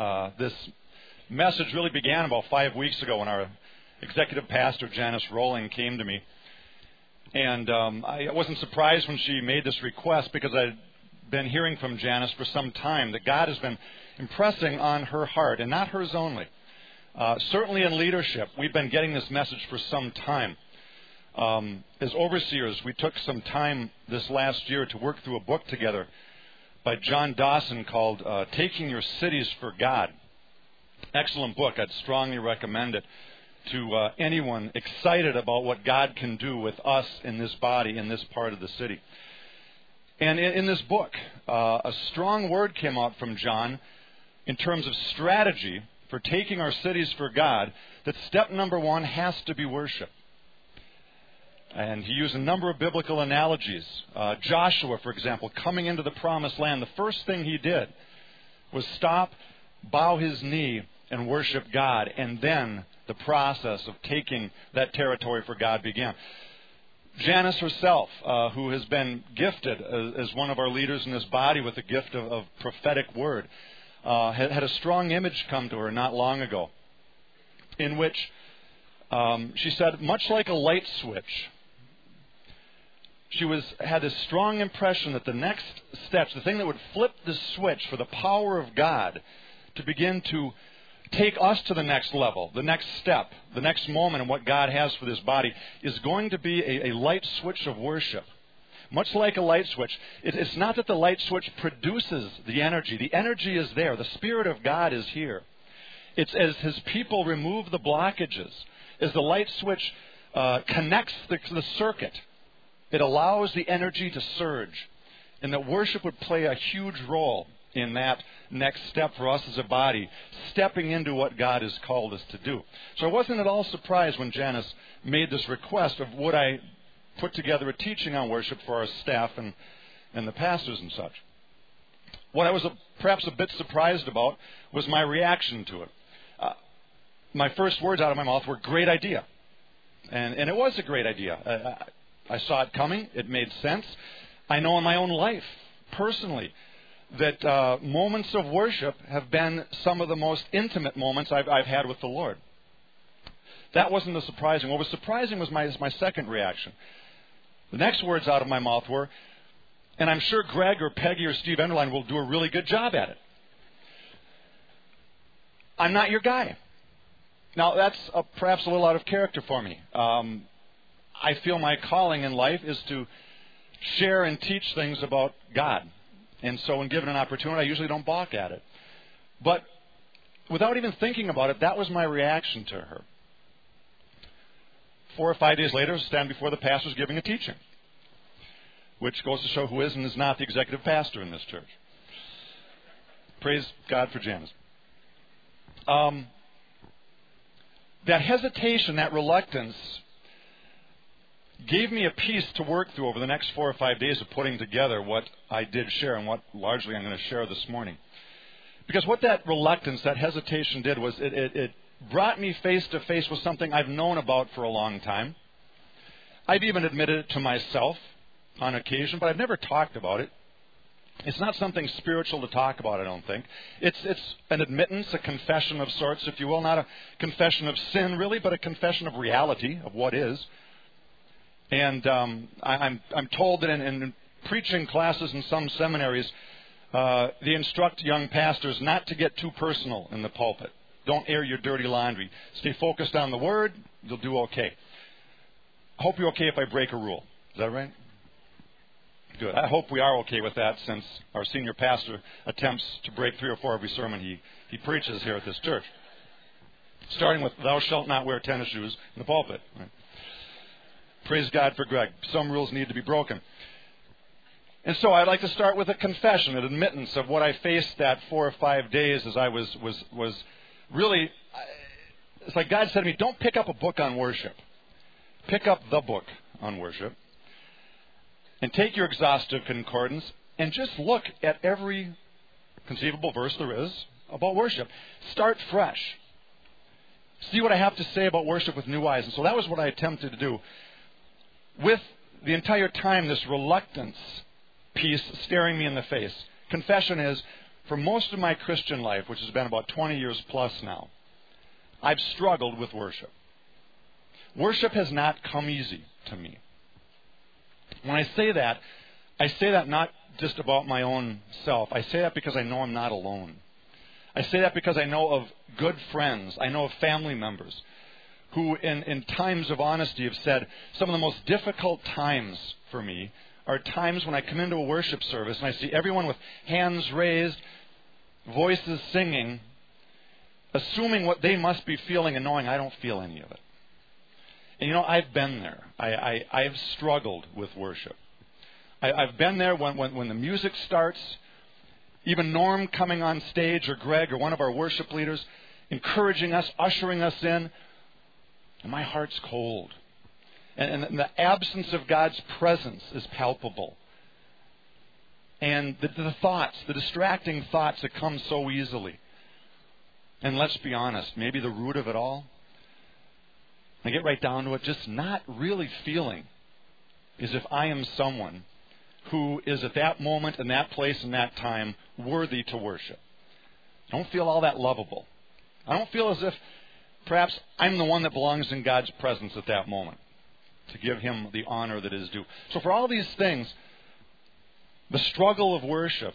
Uh, this message really began about five weeks ago when our executive pastor, Janice Rowling, came to me. And um, I wasn't surprised when she made this request because I'd been hearing from Janice for some time that God has been impressing on her heart, and not hers only. Uh, certainly in leadership, we've been getting this message for some time. Um, as overseers, we took some time this last year to work through a book together by John Dawson called uh, Taking Your Cities for God. Excellent book. I'd strongly recommend it to uh, anyone excited about what God can do with us in this body, in this part of the city. And in, in this book, uh, a strong word came out from John in terms of strategy for taking our cities for God that step number one has to be worship. And he used a number of biblical analogies. Uh, Joshua, for example, coming into the promised land, the first thing he did was stop, bow his knee, and worship God. And then the process of taking that territory for God began. Janice herself, uh, who has been gifted as, as, one of our leaders in this body with the gift of, of prophetic word, uh, had, had, a strong image come to her not long ago in which um, she said, much like a light switch, she was had a strong impression that the next steps, the thing that would flip the switch for the power of God to begin to take us to the next level, the next step, the next moment in what God has for this body, is going to be a, a light switch of worship. Much like a light switch, it, it's not that the light switch produces the energy. The energy is there. The Spirit of God is here. It's as His people remove the blockages, as the light switch uh, connects the, the circuit it allows the energy to surge. And that worship would play a huge role in that next step for us as a body, stepping into what God has called us to do. So I wasn't at all surprised when Janice made this request of would I put together a teaching on worship for our staff and, and the pastors and such. What I was a, perhaps a bit surprised about was my reaction to it. Uh, my first words out of my mouth were, great idea. And, and it was a great idea. Uh, I saw it coming. It made sense. I know in my own life, personally, that uh, moments of worship have been some of the most intimate moments I've, I've had with the Lord. That wasn't the surprising. What was surprising was my, my second reaction. The next words out of my mouth were, and I'm sure Greg or Peggy or Steve Enderline will do a really good job at it. I'm not your guy. Now, that's a, perhaps a little out of character for me. Um, I feel my calling in life is to share and teach things about God. And so, when given an opportunity, I usually don't balk at it. But without even thinking about it, that was my reaction to her. Four or five days later, I stand before the pastors giving a teaching, which goes to show who is and is not the executive pastor in this church. Praise God for Janice. Um, that hesitation, that reluctance, gave me a piece to work through over the next four or five days of putting together what I did share and what largely I'm going to share this morning. Because what that reluctance, that hesitation did was it, it, it brought me face to face with something I've known about for a long time. I've even admitted it to myself on occasion, but I've never talked about it. It's not something spiritual to talk about, I don't think. It's, it's an admittance, a confession of sorts, if you will. Not a confession of sin, really, but a confession of reality, of what is. And um, I, am I'm, I'm told that in, in, preaching classes in some seminaries, uh, they instruct young pastors not to get too personal in the pulpit. Don't air your dirty laundry. Stay focused on the word. You'll do okay. I hope you're okay if I break a rule. Is that right? Good. I hope we are okay with that since our senior pastor attempts to break three or four every sermon he, he preaches here at this church. Starting with, Thou shalt not wear tennis shoes in the pulpit. Right? Praise God for Greg. Some rules need to be broken. And so I'd like to start with a confession, an admittance of what I faced that four or five days as I was, was, was really, it's like God said to me, don't pick up a book on worship. Pick up the book on worship and take your exhaustive concordance and just look at every conceivable verse there is about worship. Start fresh. See what I have to say about worship with new eyes. And so that was what I attempted to do with the entire time this reluctance piece staring me in the face. Confession is for most of my Christian life, which has been about 20 years plus now, I've struggled with worship. Worship has not come easy to me. When I say that, I say that not just about my own self. I say that because I know I'm not alone. I say that because I know of good friends, I know of family members who, in, in times of honesty, have said some of the most difficult times for me are times when I come into a worship service and I see everyone with hands raised, voices singing, assuming what they must be feeling and knowing I don't feel any of it. And you know, I've been there. I, I, have struggled with worship. I, I've been there when, when, when the music starts, even Norm coming on stage, or Greg, or one of our worship leaders, encouraging us, ushering us in, and my heart's cold. And, and the absence of God's presence is palpable. And the, the thoughts, the distracting thoughts that come so easily. And let's be honest, maybe the root of it all, I get right down to it, just not really feeling is if I am someone who is at that moment and that place and that time worthy to worship. I don't feel all that lovable. I don't feel as if perhaps I'm the one that belongs in God's presence at that moment to give him the honor that is due. So, for all these things, the struggle of worship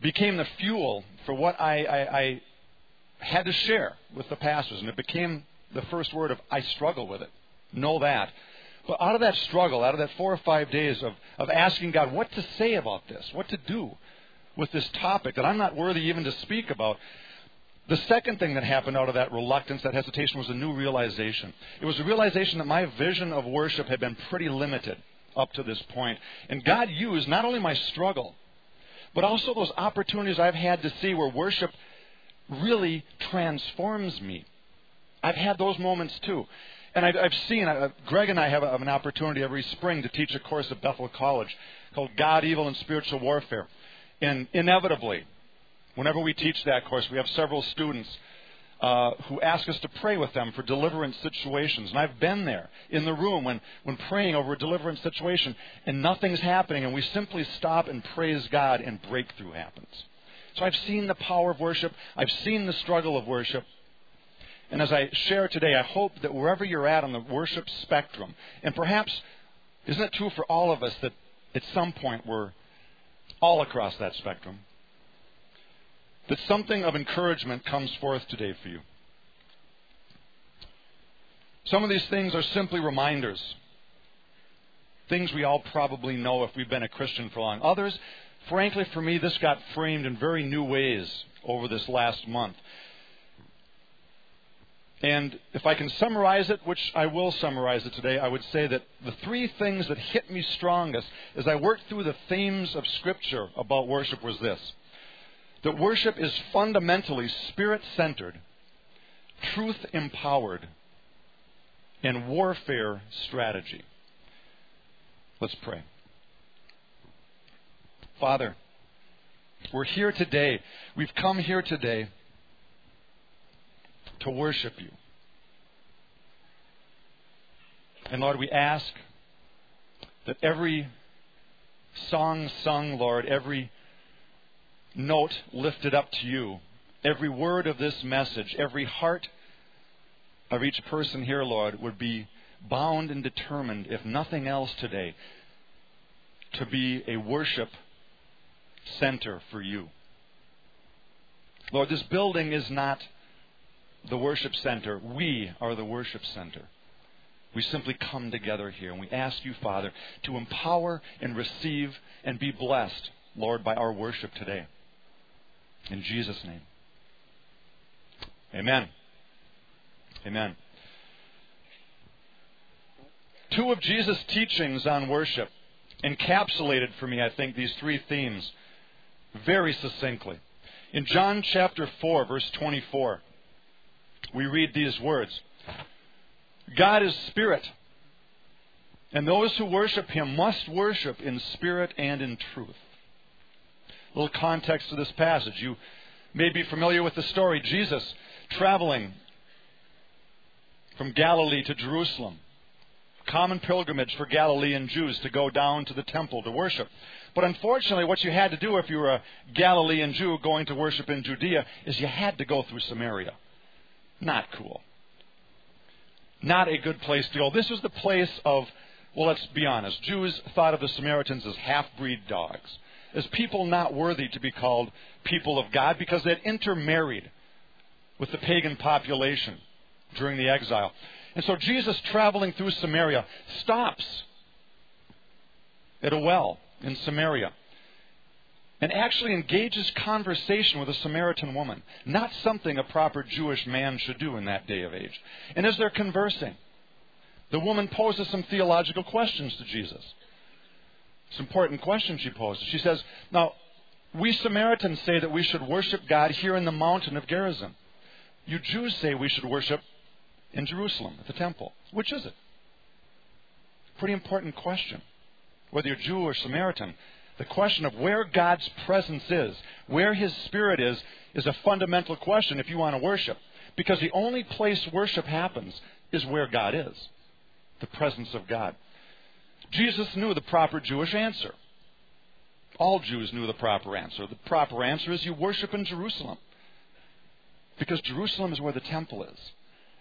became the fuel for what I, I, I had to share with the pastors, and it became the first word of I struggle with it. Know that. But out of that struggle, out of that four or five days of, of asking God what to say about this, what to do with this topic that I'm not worthy even to speak about, the second thing that happened out of that reluctance, that hesitation, was a new realization. It was a realization that my vision of worship had been pretty limited up to this point. And God used not only my struggle, but also those opportunities I've had to see where worship really transforms me. I've had those moments too. And I've, I've seen, uh, Greg and I have, a, have an opportunity every spring to teach a course at Bethel College called God, Evil, and Spiritual Warfare. And inevitably, whenever we teach that course, we have several students uh, who ask us to pray with them for deliverance situations. And I've been there in the room when, when praying over a deliverance situation and nothing's happening, and we simply stop and praise God, and breakthrough happens. So I've seen the power of worship, I've seen the struggle of worship. And as I share today, I hope that wherever you're at on the worship spectrum, and perhaps, isn't it true for all of us that at some point we're all across that spectrum? That something of encouragement comes forth today for you. Some of these things are simply reminders. Things we all probably know if we've been a Christian for long. Others, frankly, for me, this got framed in very new ways over this last month. And if I can summarize it, which I will summarize it today, I would say that the three things that hit me strongest as I worked through the themes of Scripture about worship was this that worship is fundamentally spirit centered, truth empowered, and warfare strategy. Let's pray. Father, we're here today. We've come here today to worship you. And Lord, we ask that every song sung, Lord, every note lifted up to you, every word of this message, every heart of each person here, Lord, would be bound and determined, if nothing else today, to be a worship center for you. Lord, this building is not the worship center. We are the worship center. We simply come together here and we ask you, Father, to empower and receive and be blessed, Lord, by our worship today. In Jesus' name. Amen. Amen. Two of Jesus' teachings on worship encapsulated for me, I think, these three themes very succinctly. In John chapter 4, verse 24, we read these words God is spirit, and those who worship him must worship in spirit and in truth. A little context to this passage. You may be familiar with the story. Jesus traveling from Galilee to Jerusalem. Common pilgrimage for Galilean Jews to go down to the temple to worship. But unfortunately, what you had to do if you were a Galilean Jew going to worship in Judea is you had to go through Samaria. Not cool. Not a good place to go. This was the place of, well, let's be honest. Jews thought of the Samaritans as half breed dogs, as people not worthy to be called people of God because they had intermarried with the pagan population during the exile. And so Jesus, traveling through Samaria, stops at a well in Samaria and actually engages conversation with a Samaritan woman. Not something a proper Jewish man should do in that day of age. And as they're conversing, the woman poses some theological questions to Jesus. It's an important question she poses. She says, Now, we Samaritans say that we should worship God here in the mountain of Gerizim. You Jews say we should worship in Jerusalem at the temple. Which is it? Pretty important question. Whether you're Jew or Samaritan, the question of where God's presence is, where His Spirit is, is a fundamental question if you want to worship. Because the only place worship happens is where God is the presence of God. Jesus knew the proper Jewish answer. All Jews knew the proper answer. The proper answer is you worship in Jerusalem. Because Jerusalem is where the temple is.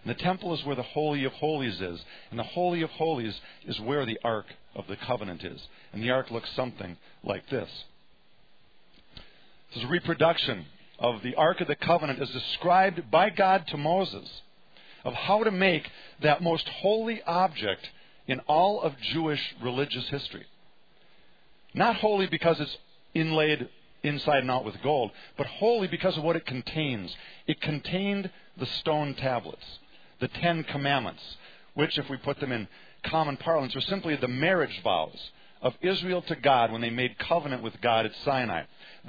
And the temple is where the Holy of Holies is. And the Holy of Holies is where the Ark of the Covenant is. And the Ark looks something like this. This is a reproduction of the Ark of the Covenant as described by God to Moses of how to make that most holy object in all of Jewish religious history. Not holy because it's inlaid inside and out with gold, but holy because of what it contains. It contained the stone tablets the Ten Commandments, which, if we put them in common parlance, are simply the marriage vows of Israel to God when they made covenant with God at Sinai.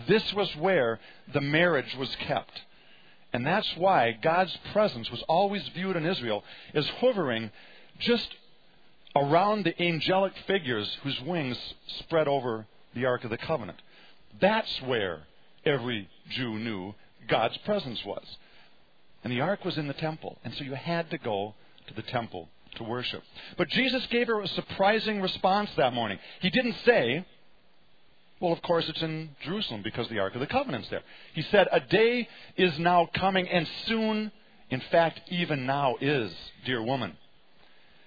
This was where the marriage was kept. And that's why God's presence was always viewed in Israel as hovering just around the angelic figures whose wings spread over the Ark of the Covenant. That's where every Jew knew God's presence was. And the ark was in the temple. And so you had to go to the temple to worship. But Jesus gave her a surprising response that morning. He didn't say, well, of course, it's in Jerusalem because the Ark of the Covenant's there. He said, A day is now coming, and soon, in fact, even now is, dear woman,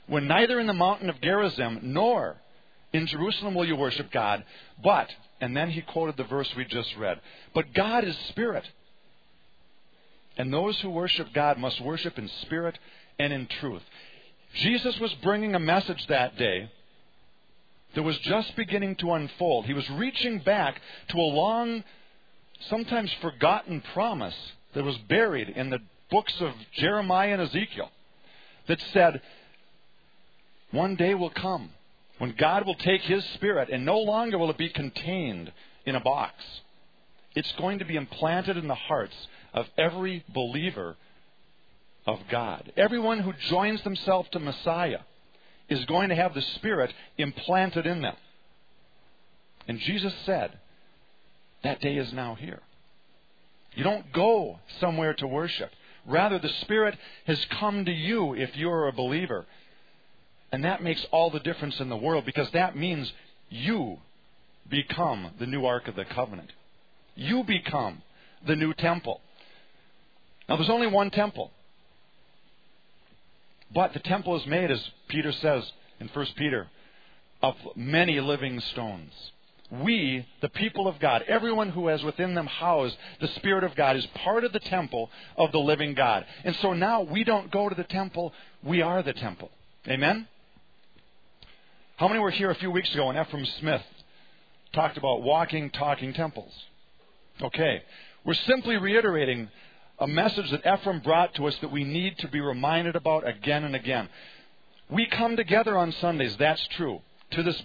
when neither in the mountain of Gerizim nor in Jerusalem will you worship God, but, and then he quoted the verse we just read, but God is spirit. And those who worship God must worship in spirit and in truth. Jesus was bringing a message that day that was just beginning to unfold. He was reaching back to a long, sometimes forgotten promise that was buried in the books of Jeremiah and Ezekiel that said, One day will come when God will take His Spirit, and no longer will it be contained in a box. It's going to be implanted in the hearts of every believer of God. Everyone who joins themselves to Messiah is going to have the Spirit implanted in them. And Jesus said, That day is now here. You don't go somewhere to worship. Rather, the Spirit has come to you if you're a believer. And that makes all the difference in the world because that means you become the new Ark of the Covenant. You become the new temple. Now, there's only one temple. But the temple is made, as Peter says in 1 Peter, of many living stones. We, the people of God, everyone who has within them housed the Spirit of God, is part of the temple of the living God. And so now we don't go to the temple, we are the temple. Amen? How many were here a few weeks ago when Ephraim Smith talked about walking, talking temples? Okay. We're simply reiterating a message that Ephraim brought to us that we need to be reminded about again and again. We come together on Sundays, that's true, to this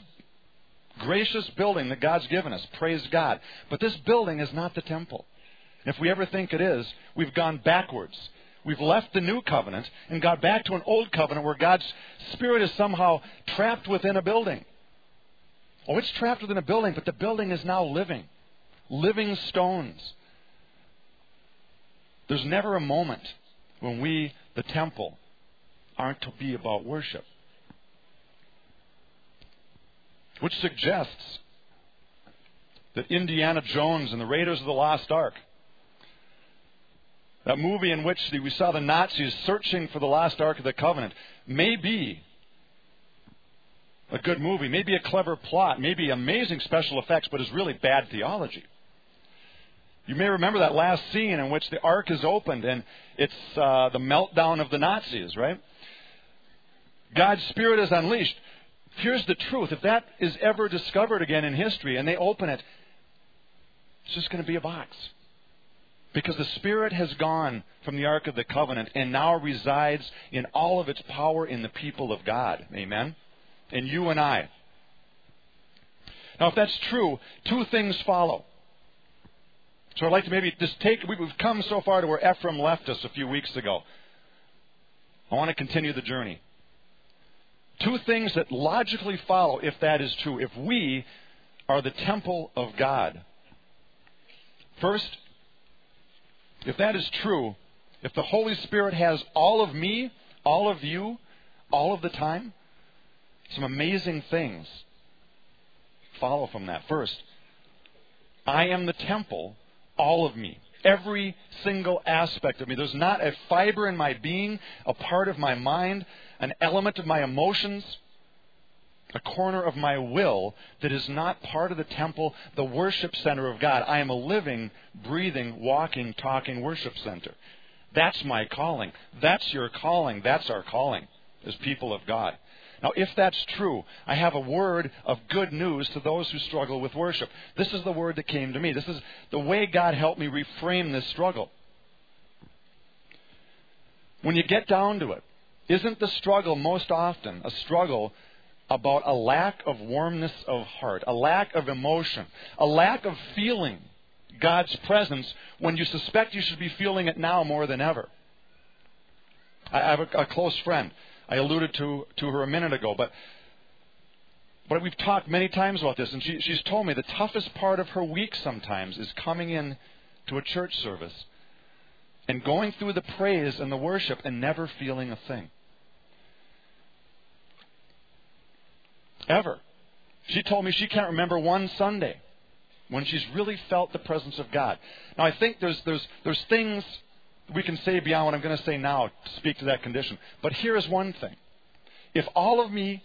gracious building that God's given us. Praise God. But this building is not the temple. if we ever think it is, we've gone backwards. We've left the new covenant and got back to an old covenant where God's Spirit is somehow trapped within a building. Oh, it's trapped within a building, but the building is now living. Living stones. There's never a moment when we, the temple, aren't to be about worship. Which suggests that Indiana Jones and the Raiders of the Lost Ark, that movie in which we saw the Nazis searching for the lost Ark of the Covenant, may be a good movie, maybe a clever plot, maybe amazing special effects, but is really bad theology. You may remember that last scene in which the ark is opened and it's uh, the meltdown of the Nazis, right? God's Spirit is unleashed. Here's the truth if that is ever discovered again in history and they open it, it's just going to be a box. Because the Spirit has gone from the Ark of the Covenant and now resides in all of its power in the people of God. Amen? In you and I. Now, if that's true, two things follow. So I'd like to maybe just take, we've come so far to where Ephraim left us a few weeks ago. I want to continue the journey. Two things that logically follow if that is true. If we are the temple of God. First, if that is true, if the Holy Spirit has all of me, all of you, all of the time, some amazing things follow from that. First, I am the temple, all of me. Every single aspect of me. There's not a fiber in my being, a part of my mind, an element of my emotions, a corner of my will that is not part of the temple, the worship center of God. I am a living, breathing, walking, talking worship center. That's my calling. That's your calling. That's our calling as people of God. Now, if that's true, I have a word of good news to those who struggle with worship. This is the word that came to me. This is the way God helped me reframe this struggle. When you get down to it, isn't the struggle most often a struggle about a lack of warmness of heart, a lack of emotion, a lack of feeling God's presence when you suspect you should be feeling it now more than ever? I have a, a close friend I alluded to, to her a minute ago, but but we've talked many times about this, and she, she's told me the toughest part of her week sometimes is coming in to a church service and going through the praise and the worship and never feeling a thing. Ever. She told me she can't remember one Sunday when she's really felt the presence of God. Now I think there's there's there's things we can say beyond what I'm going to say now to speak to that condition. But here is one thing. If all of me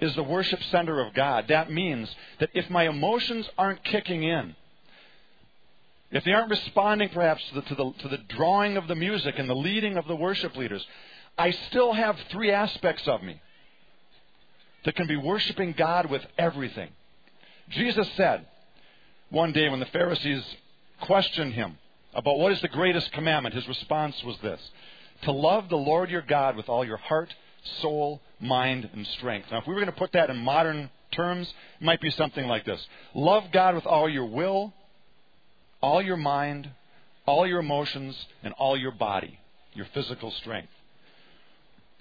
is the worship center of God, that means that if my emotions aren't kicking in, if they aren't responding perhaps to the, to the, to the drawing of the music and the leading of the worship leaders, I still have three aspects of me that can be worshiping God with everything. Jesus said one day when the Pharisees questioned him, about what is the greatest commandment, his response was this to love the Lord your God with all your heart, soul, mind, and strength. Now, if we were going to put that in modern terms, it might be something like this Love God with all your will, all your mind, all your emotions, and all your body, your physical strength.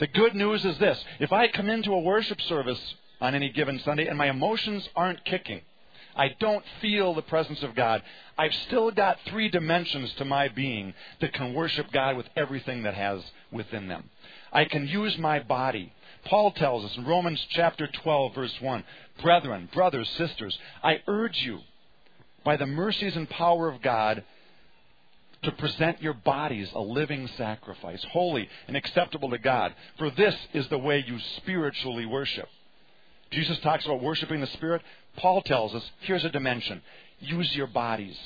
The good news is this if I come into a worship service on any given Sunday and my emotions aren't kicking, I don't feel the presence of God, I've still got three dimensions to my being that can worship God with everything that has within them. I can use my body. Paul tells us in Romans chapter 12, verse 1 Brethren, brothers, sisters, I urge you, by the mercies and power of God, to present your bodies a living sacrifice, holy and acceptable to God. For this is the way you spiritually worship. Jesus talks about worshiping the Spirit. Paul tells us here's a dimension use your bodies.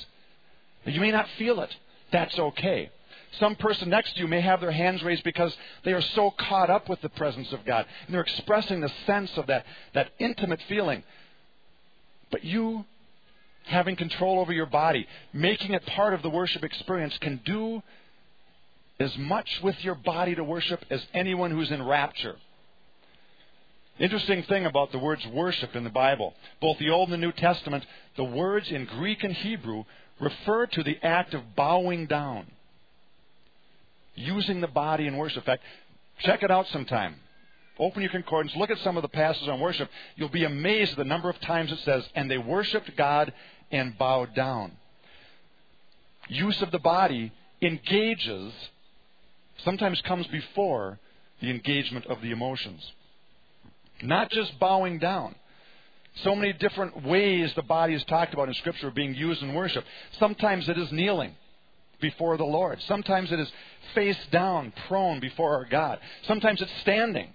You may not feel it. That's okay. Some person next to you may have their hands raised because they are so caught up with the presence of God. And they're expressing the sense of that, that intimate feeling. But you, having control over your body, making it part of the worship experience, can do as much with your body to worship as anyone who's in rapture. Interesting thing about the words worship in the Bible. Both the Old and the New Testament, the words in Greek and Hebrew refer to the act of bowing down, using the body in worship. In fact, check it out sometime. Open your concordance, look at some of the passages on worship. You'll be amazed at the number of times it says, and they worshiped God and bowed down. Use of the body engages, sometimes comes before the engagement of the emotions. Not just bowing down. So many different ways the body is talked about in Scripture being used in worship. Sometimes it is kneeling before the Lord. Sometimes it is face down, prone before our God. Sometimes it's standing.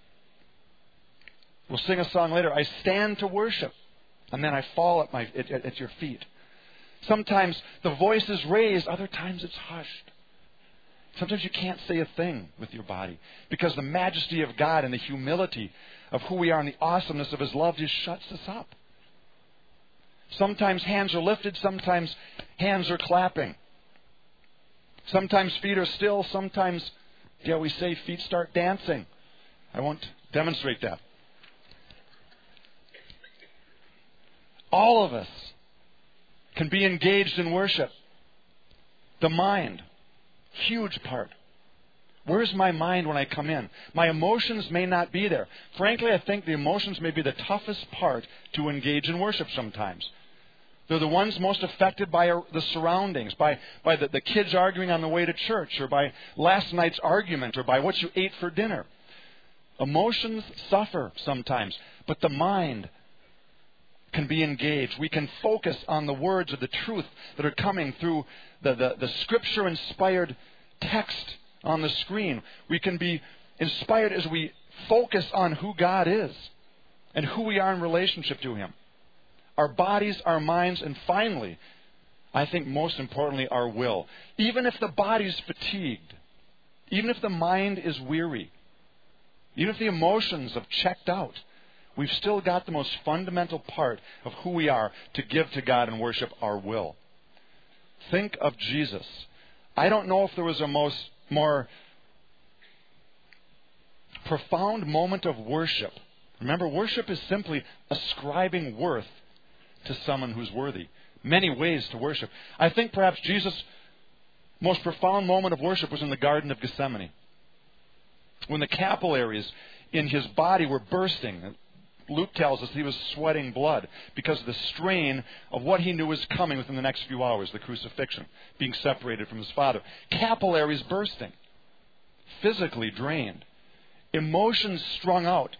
We'll sing a song later. I stand to worship, and then I fall at, my, at, at your feet. Sometimes the voice is raised, other times it's hushed. Sometimes you can't say a thing with your body because the majesty of God and the humility of who we are and the awesomeness of His love just shuts us up. Sometimes hands are lifted, sometimes hands are clapping. Sometimes feet are still, sometimes, dare we say, feet start dancing. I won't demonstrate that. All of us can be engaged in worship. The mind, huge part. Where's my mind when I come in? My emotions may not be there. Frankly, I think the emotions may be the toughest part to engage in worship sometimes. They're the ones most affected by the surroundings, by, by the, the kids arguing on the way to church, or by last night's argument, or by what you ate for dinner. Emotions suffer sometimes, but the mind can be engaged. We can focus on the words of the truth that are coming through the, the, the scripture inspired text on the screen. We can be inspired as we focus on who God is and who we are in relationship to Him. Our bodies, our minds, and finally, I think most importantly, our will. Even if the body's fatigued, even if the mind is weary, even if the emotions have checked out, we've still got the most fundamental part of who we are to give to God and worship our will. Think of Jesus. I don't know if there was a most more profound moment of worship. Remember, worship is simply ascribing worth to someone who's worthy. Many ways to worship. I think perhaps Jesus' most profound moment of worship was in the Garden of Gethsemane. When the capillaries in his body were bursting. Luke tells us he was sweating blood because of the strain of what he knew was coming within the next few hours the crucifixion, being separated from his Father. Capillaries bursting, physically drained, emotions strung out,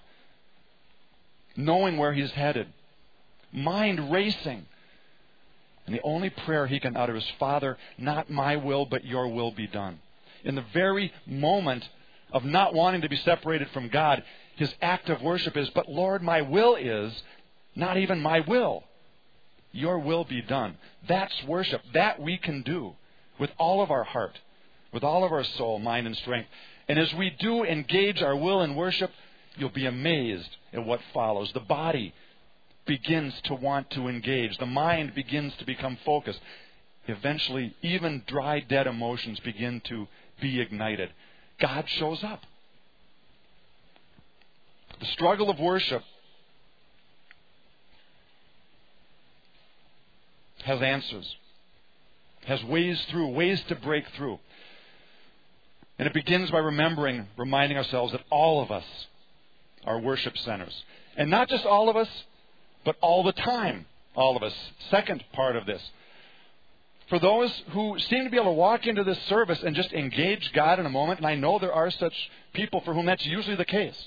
knowing where he's headed, mind racing. And the only prayer he can utter is, Father, not my will, but your will be done. In the very moment of not wanting to be separated from God, his act of worship is, But Lord, my will is not even my will. Your will be done. That's worship. That we can do with all of our heart, with all of our soul, mind, and strength. And as we do engage our will in worship, you'll be amazed at what follows. The body begins to want to engage, the mind begins to become focused. Eventually, even dry, dead emotions begin to be ignited. God shows up. The struggle of worship has answers, has ways through, ways to break through. And it begins by remembering, reminding ourselves that all of us are worship centers. And not just all of us, but all the time, all of us. Second part of this. For those who seem to be able to walk into this service and just engage God in a moment, and I know there are such people for whom that's usually the case.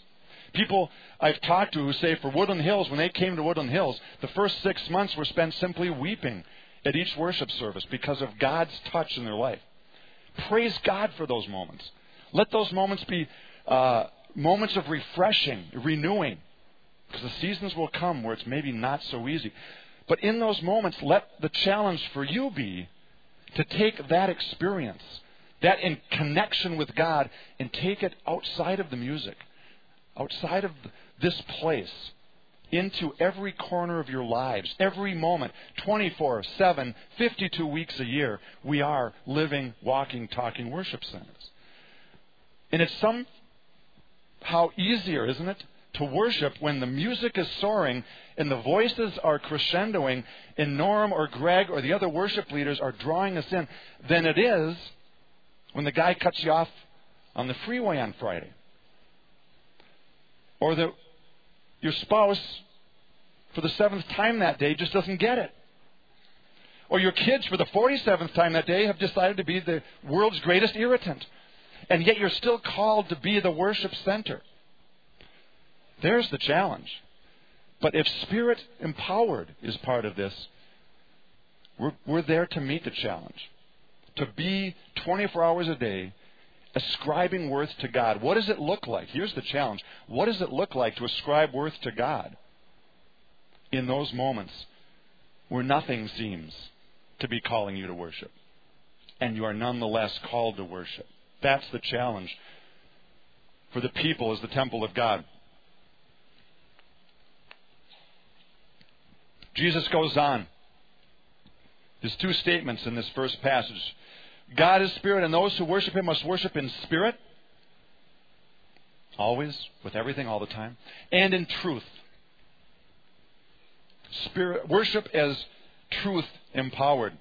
People I've talked to who say for Woodland Hills, when they came to Woodland Hills, the first six months were spent simply weeping at each worship service because of God's touch in their life. Praise God for those moments. Let those moments be uh, moments of refreshing, renewing, because the seasons will come where it's maybe not so easy. But in those moments, let the challenge for you be to take that experience, that in connection with God, and take it outside of the music outside of this place into every corner of your lives, every moment, 24 7, 52 weeks a year, we are living, walking, talking worship centers. And it's somehow easier, isn't it, to worship when the music is soaring and the voices are crescendoing and Norm or Greg or the other worship leaders are drawing us in than it is when the guy cuts you off on the freeway on Friday or that your spouse, for the seventh time that day, just doesn't get it. Or your kids, for the 47th time that day, have decided to be the world's greatest irritant. And yet you're still called to be the worship center. There's the challenge. But if spirit empowered is part of this, we're, we're there to meet the challenge. To be 24 hours a day ascribing worth to God. What does it look like? Here's the challenge. What does it look like to ascribe worth to God in those moments where nothing seems to be calling you to worship? And you are nonetheless called to worship. That's the challenge for the people as the temple of God. Jesus goes on. There's two statements in this first passage. God is spirit, and those who worship him must worship in spirit, always, with everything, all the time, and in truth. Spirit worship as truth empowered.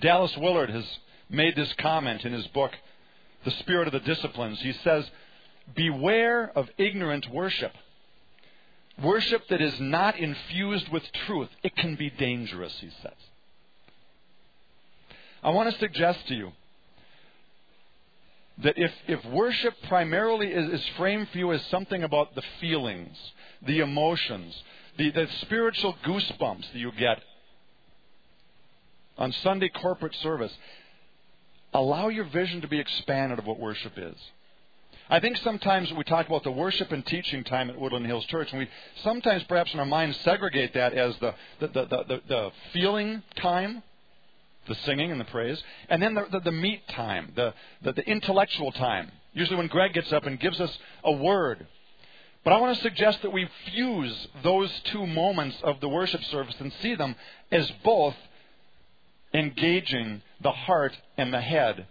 Dallas Willard has made this comment in his book, The Spirit of the Disciplines. He says, Beware of ignorant worship. Worship that is not infused with truth. It can be dangerous, he says. I want to suggest to you that if, if worship primarily is, is framed for you as something about the feelings, the emotions, the, the spiritual goosebumps that you get on Sunday corporate service, allow your vision to be expanded of what worship is. I think sometimes we talk about the worship and teaching time at Woodland Hills Church, and we sometimes perhaps in our minds segregate that as the, the, the, the, the feeling time, the singing and the praise, and then the, the, the meat time, the, the, the intellectual time. Usually when Greg gets up and gives us a word. But I want to suggest that we fuse those two moments of the worship service and see them as both engaging the heart and the head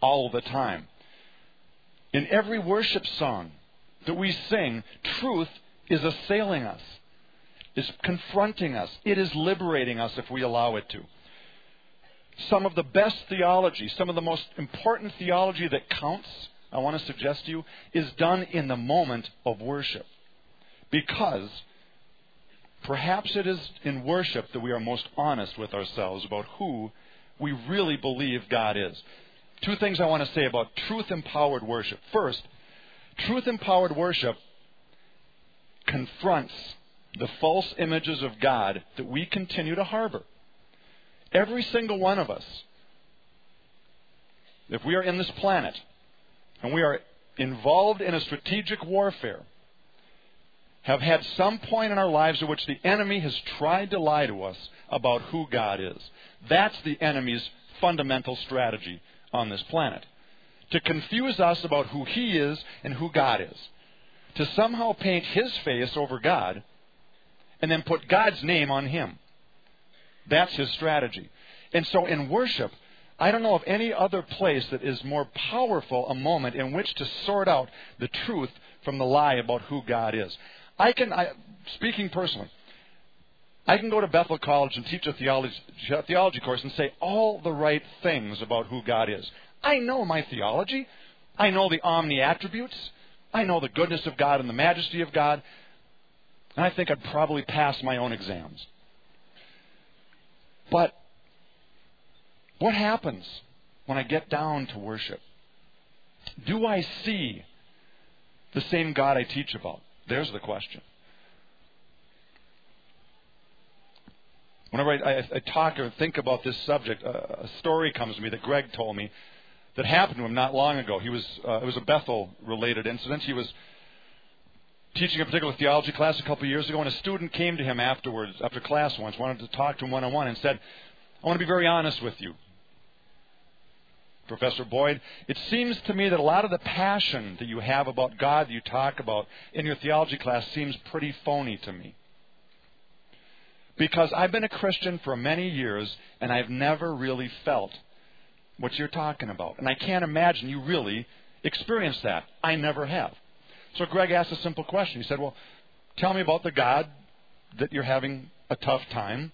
all the time. In every worship song that we sing, truth is assailing us, is confronting us. It is liberating us if we allow it to. Some of the best theology, some of the most important theology that counts, I want to suggest to you, is done in the moment of worship. Because perhaps it is in worship that we are most honest with ourselves about who we really believe God is. Two things I want to say about truth empowered worship. First, truth empowered worship confronts the false images of God that we continue to harbor. Every single one of us, if we are in this planet and we are involved in a strategic warfare, have had some point in our lives at which the enemy has tried to lie to us about who God is. That's the enemy's fundamental strategy on this planet. To confuse us about who He is and who God is. To somehow paint His face over God and then put God's name on Him. That's His strategy. And so in worship, I don't know of any other place that is more powerful a moment in which to sort out the truth from the lie about who God is. I can, I, speaking personally, I can go to Bethel College and teach a theology, theology course and say all the right things about who God is. I know my theology. I know the omni attributes. I know the goodness of God and the majesty of God. And I think I'd probably pass my own exams. But what happens when I get down to worship? Do I see the same God I teach about? There's the question. Whenever I, I, I talk or think about this subject, a, a story comes to me that Greg told me that happened to him not long ago. He was uh, it was a Bethel related incident. He was teaching a particular theology class a couple of years ago, and a student came to him afterwards, after class once, wanted to talk to him one on one, and said, "I want to be very honest with you, Professor Boyd. It seems to me that a lot of the passion that you have about God that you talk about in your theology class seems pretty phony to me." Because I've been a Christian for many years and I've never really felt what you're talking about. And I can't imagine you really experienced that. I never have. So Greg asked a simple question. He said, Well, tell me about the God that you're having a tough time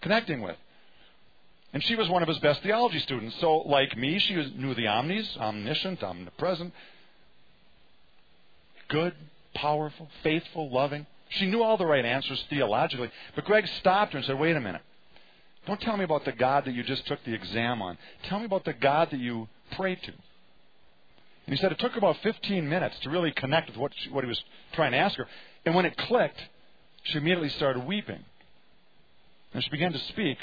connecting with. And she was one of his best theology students. So, like me, she knew the omnis, omniscient, omnipresent, good, powerful, faithful, loving. She knew all the right answers theologically, but Greg stopped her and said, Wait a minute. Don't tell me about the God that you just took the exam on. Tell me about the God that you pray to. And he said it took about 15 minutes to really connect with what, she, what he was trying to ask her. And when it clicked, she immediately started weeping. And she began to speak.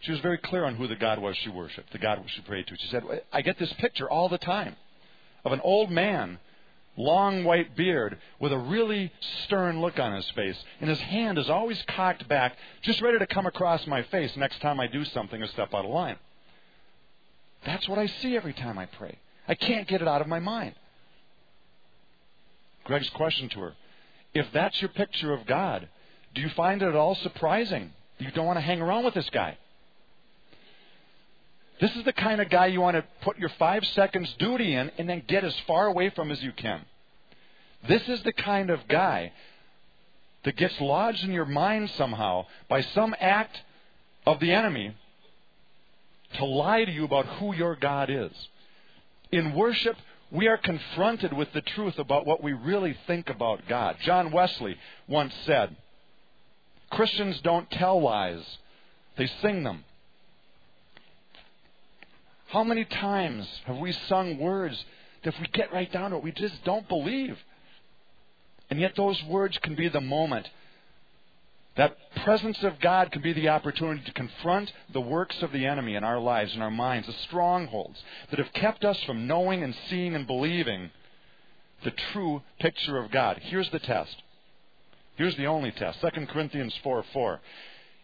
She was very clear on who the God was she worshiped, the God she prayed to. She said, I get this picture all the time of an old man, long white beard, with a really stern look on his face, and his hand is always cocked back, just ready to come across my face next time I do something or step out of line. That's what I see every time I pray. I can't get it out of my mind. Greg's question to her If that's your picture of God, do you find it at all surprising you don't want to hang around with this guy? This is the kind of guy you want to put your five seconds duty in and then get as far away from as you can. This is the kind of guy that gets lodged in your mind somehow by some act of the enemy to lie to you about who your God is. In worship, we are confronted with the truth about what we really think about God. John Wesley once said, Christians don't tell lies, they sing them. How many times have we sung words that if we get right down to it, we just don't believe? And yet, those words can be the moment that presence of God can be the opportunity to confront the works of the enemy in our lives and our minds, the strongholds that have kept us from knowing and seeing and believing the true picture of God. Here's the test. Here's the only test 2 Corinthians 4 4.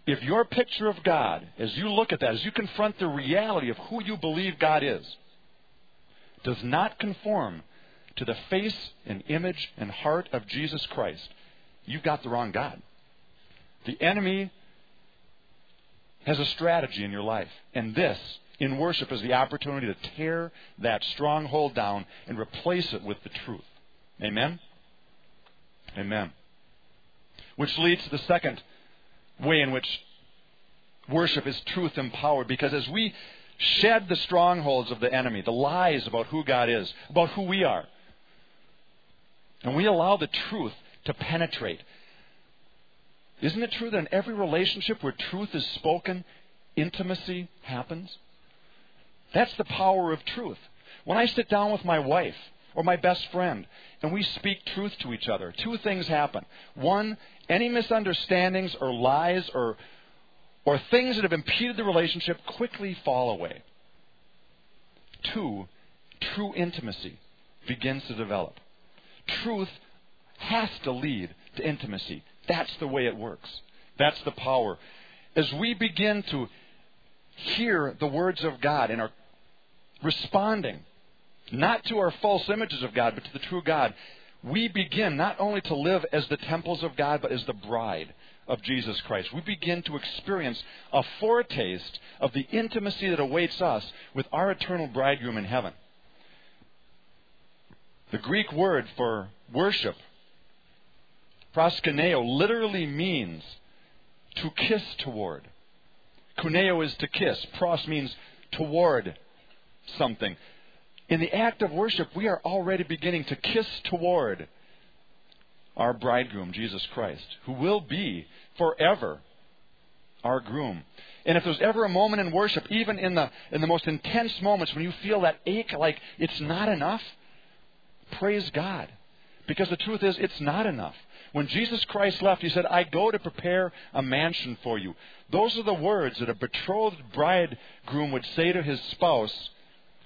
If your picture of God, as you look at that, as you confront the reality of who you believe God is, does not conform to the face and image and heart of Jesus Christ, you've got the wrong God. The enemy has a strategy in your life. And this, in worship, is the opportunity to tear that stronghold down and replace it with the truth. Amen? Amen. Which leads to the second way in which worship is truth empowered. Because as we shed the strongholds of the enemy, the lies about who God is, about who we are, and we allow the truth to penetrate, isn't it true that in every relationship where truth is spoken, intimacy happens? That's the power of truth. When I sit down with my wife or my best friend and we speak truth to each other, two things happen. One, any misunderstandings or lies or, or things that have impeded the relationship quickly fall away. Two, true intimacy begins to develop. Truth has to lead to intimacy. That's the way it works. That's the power. As we begin to hear the words of God and are responding, not to our false images of God, but to the true God, we begin not only to live as the temples of God, but as the bride of Jesus Christ. We begin to experience a foretaste of the intimacy that awaits us with our eternal bridegroom in heaven. The Greek word for worship Proskuneo literally means to kiss toward. Kuneo is to kiss. Pros means toward something. In the act of worship, we are already beginning to kiss toward our bridegroom, Jesus Christ, who will be forever our groom. And if there's ever a moment in worship, even in the, in the most intense moments when you feel that ache like it's not enough, praise God. Because the truth is, it's not enough. When Jesus Christ left, he said, I go to prepare a mansion for you. Those are the words that a betrothed bridegroom would say to his spouse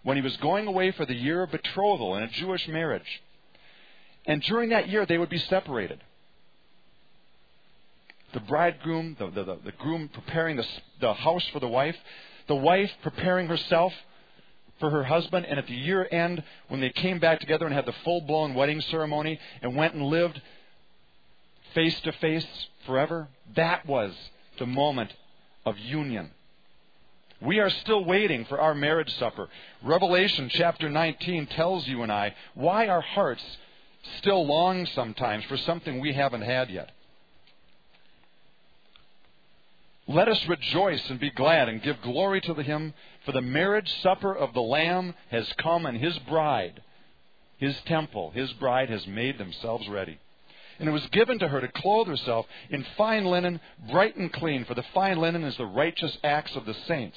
when he was going away for the year of betrothal in a Jewish marriage. And during that year, they would be separated. The bridegroom, the, the, the, groom preparing the, the house for the wife, the wife preparing herself for her husband, and at the year end, when they came back together and had the full blown wedding ceremony and went and lived face to face forever, that was the moment of union. We are still waiting for our marriage supper. Revelation chapter 19 tells you and I why our hearts still long sometimes for something we haven't had yet. Let us rejoice and be glad and give glory to Him, for the marriage supper of the Lamb has come, and His bride, His temple, His bride has made themselves ready. And it was given to her to clothe herself in fine linen, bright and clean, for the fine linen is the righteous acts of the saints.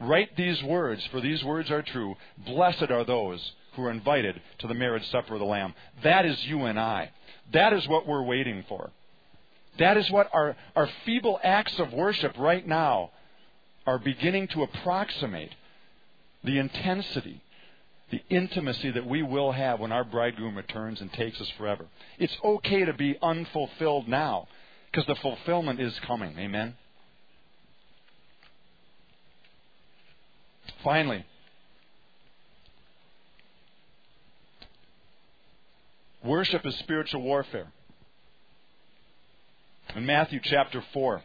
Write these words, for these words are true. Blessed are those who are invited to the marriage supper of the Lamb. That is you and I. That is what we're waiting for. That is what our, our feeble acts of worship right now are beginning to approximate the intensity, the intimacy that we will have when our bridegroom returns and takes us forever. It's okay to be unfulfilled now because the fulfillment is coming. Amen? Finally, worship is spiritual warfare. In Matthew chapter 4,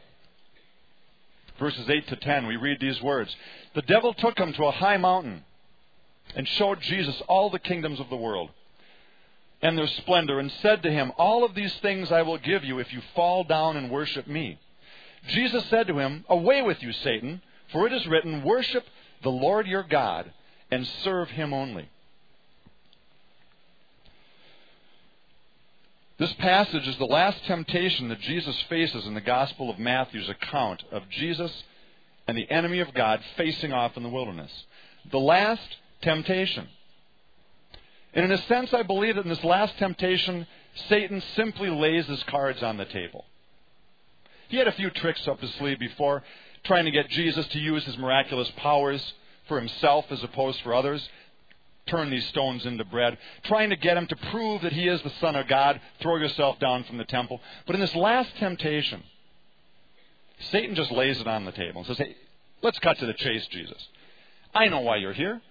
verses 8 to 10, we read these words The devil took him to a high mountain and showed Jesus all the kingdoms of the world and their splendor, and said to him, All of these things I will give you if you fall down and worship me. Jesus said to him, Away with you, Satan, for it is written, Worship the Lord your God and serve him only. This passage is the last temptation that Jesus faces in the Gospel of Matthew's account of Jesus and the enemy of God facing off in the wilderness. The last temptation. And in a sense, I believe that in this last temptation, Satan simply lays his cards on the table. He had a few tricks up his sleeve before, trying to get Jesus to use his miraculous powers for himself as opposed for others turn these stones into bread, trying to get him to prove that he is the Son of God, throw yourself down from the temple. But in this last temptation, Satan just lays it on the table and says, Hey, let's cut to the chase, Jesus. I know why you're here.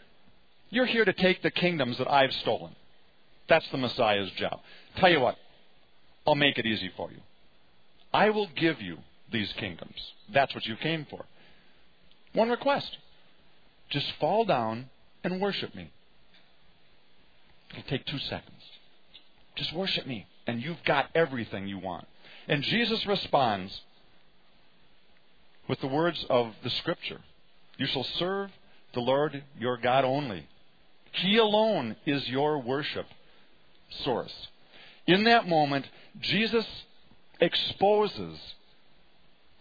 You're here to take the kingdoms that I've stolen. That's the Messiah's job. Tell you what, I'll make it easy for you. I will give you these kingdoms. That's what you came for. One request just fall down and worship me. It'll take two seconds. Just worship me, and you've got everything you want. And Jesus responds with the words of the Scripture You shall serve the Lord your God only. He alone is your worship source. In that moment, Jesus exposes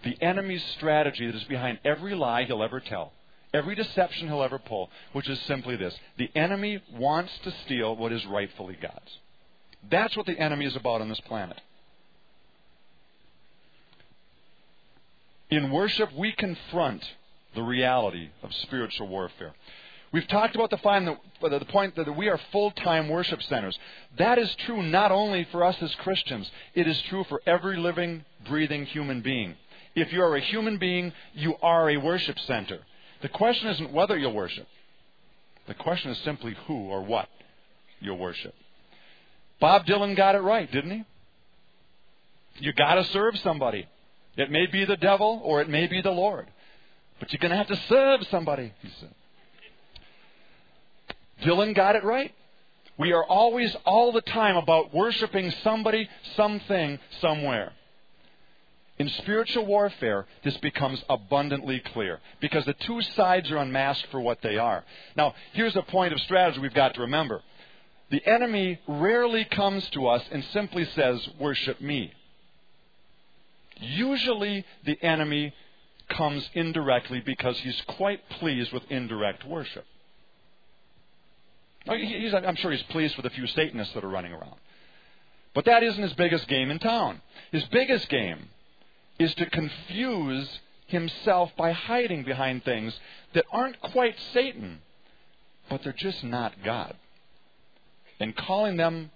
the enemy's strategy that is behind every lie he'll ever tell every deception he'll ever pull, which is simply this the enemy wants to steal what is rightfully God's. That's what the enemy is about on this planet. In worship, we confront the reality of spiritual warfare. We've talked about the, the point that we are full time worship centers. That is true not only for us as Christians, it is true for every living, breathing human being. If you are a human being, you are a worship center. The question isn't whether you'll worship. The question is simply who or what you'll worship. Bob Dylan got it right, didn't he? You got to serve somebody. It may be the devil or it may be the Lord. But you're going to have to serve somebody, he said. Dylan got it right. We are always, all the time, about worshiping somebody, something, somewhere. In spiritual warfare, this becomes abundantly clear because the two sides are unmasked for what they are. Now, here's a point of strategy we've got to remember. The enemy rarely comes to us and simply says, Worship me. Usually, the enemy comes indirectly because he's quite pleased with indirect worship. I'm sure he's pleased with a few Satanists that are running around. But that isn't his biggest game in town. His biggest game is to confuse himself by hiding behind things that aren't quite Satan, but they're just not God. And calling them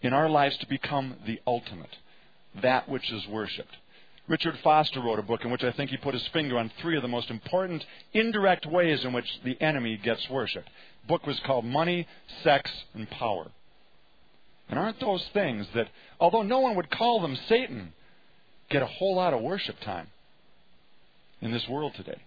in our lives to become the ultimate, that which is worshiped. Richard Foster wrote a book in which I think he put his finger on three of the most important indirect ways in which the enemy gets worshiped. Book was called Money, Sex, and Power. And aren't those things that, although no one would call them Satan, get a whole lot of worship time in this world today.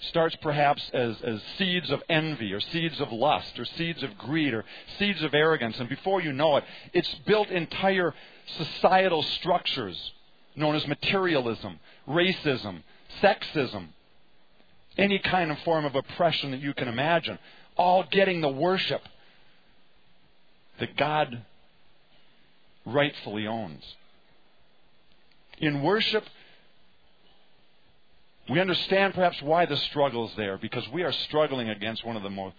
Starts perhaps as, as seeds of envy or seeds of lust or seeds of greed or seeds of arrogance, and before you know it, it's built entire societal structures known as materialism, racism, sexism, any kind of form of oppression that you can imagine, all getting the worship that God rightfully owns. In worship, We understand perhaps why the struggle is there, because we are struggling against one of the most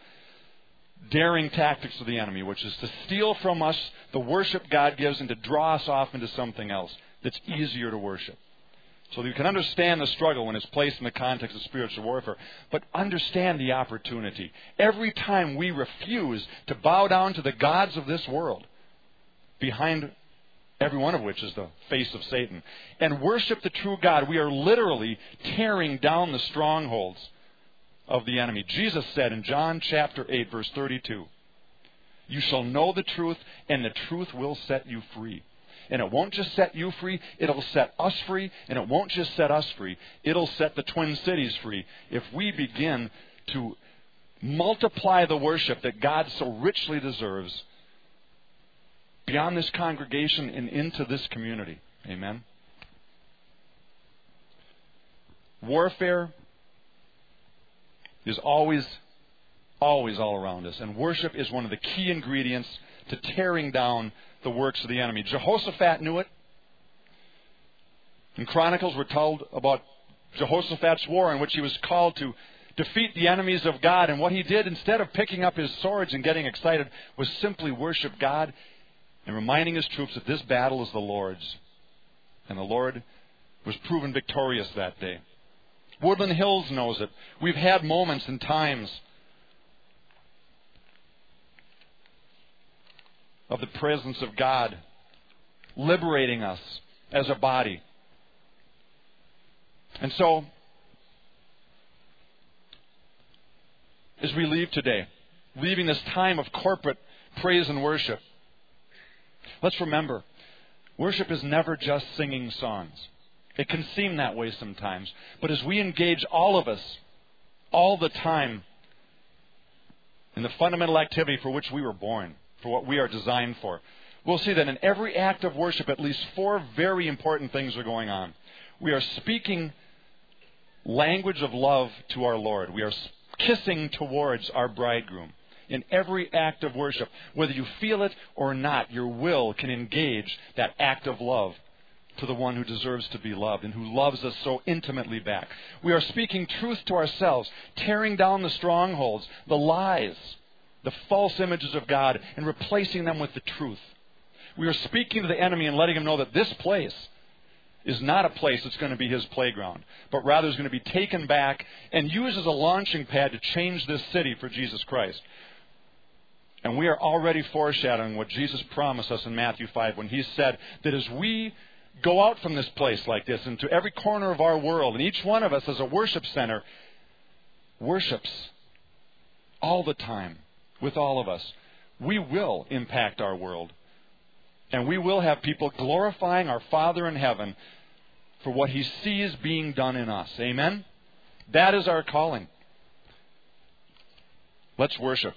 daring tactics of the enemy, which is to steal from us the worship God gives and to draw us off into something else that's easier to worship. So you can understand the struggle when it's placed in the context of spiritual warfare, but understand the opportunity. Every time we refuse to bow down to the gods of this world, behind every one of which is the face of Satan, and worship the true God, we are literally tearing down the strongholds of the enemy. Jesus said in John chapter 8, verse 32, You shall know the truth, and the truth will set you free. And it won't just set you free, it'll set us free, and it won't just set us free, it'll set the Twin Cities free if we begin to multiply the worship that God so richly deserves beyond this congregation and into this community. Amen. Warfare is always, always all around us. And worship is one of the key ingredients to tearing down the works of the enemy. Jehoshaphat knew it. In Chronicles, we're told about Jehoshaphat's war in which he was called to defeat the enemies of God. And what he did, instead of picking up his swords and getting excited, was simply worship God and reminding his troops that this battle is the Lord's. And the Lord was proven victorious that day. Woodland Hills knows it. We've had moments and times of the presence of God liberating us as a body. And so, as we leave today, leaving this time of corporate praise and worship, let's remember worship is never just singing songs. It can seem that way sometimes. But as we engage all of us, all the time, in the fundamental activity for which we were born, for what we are designed for, we'll see that in every act of worship, at least four very important things are going on. We are speaking language of love to our Lord. We are kissing towards our bridegroom in every act of worship. Whether you feel it or not, your will can engage that act of love to the one who deserves to be loved and who loves us so intimately back. We are speaking truth to ourselves, tearing down the strongholds, the lies, the false images of God, and replacing them with the truth. We are speaking to the enemy and letting him know that this place is not a place that's going to be his playground, but rather is going to be taken back and used as a launching pad to change this city for Jesus Christ. And we are already foreshadowing what Jesus promised us in Matthew 5 when he said that as we go out from this place like this into every corner of our world, and each one of us as a worship center worships all the time with all of us, we will impact our world. And we will have people glorifying our Father in heaven for what he sees being done in us. Amen? That is our calling. Let's worship.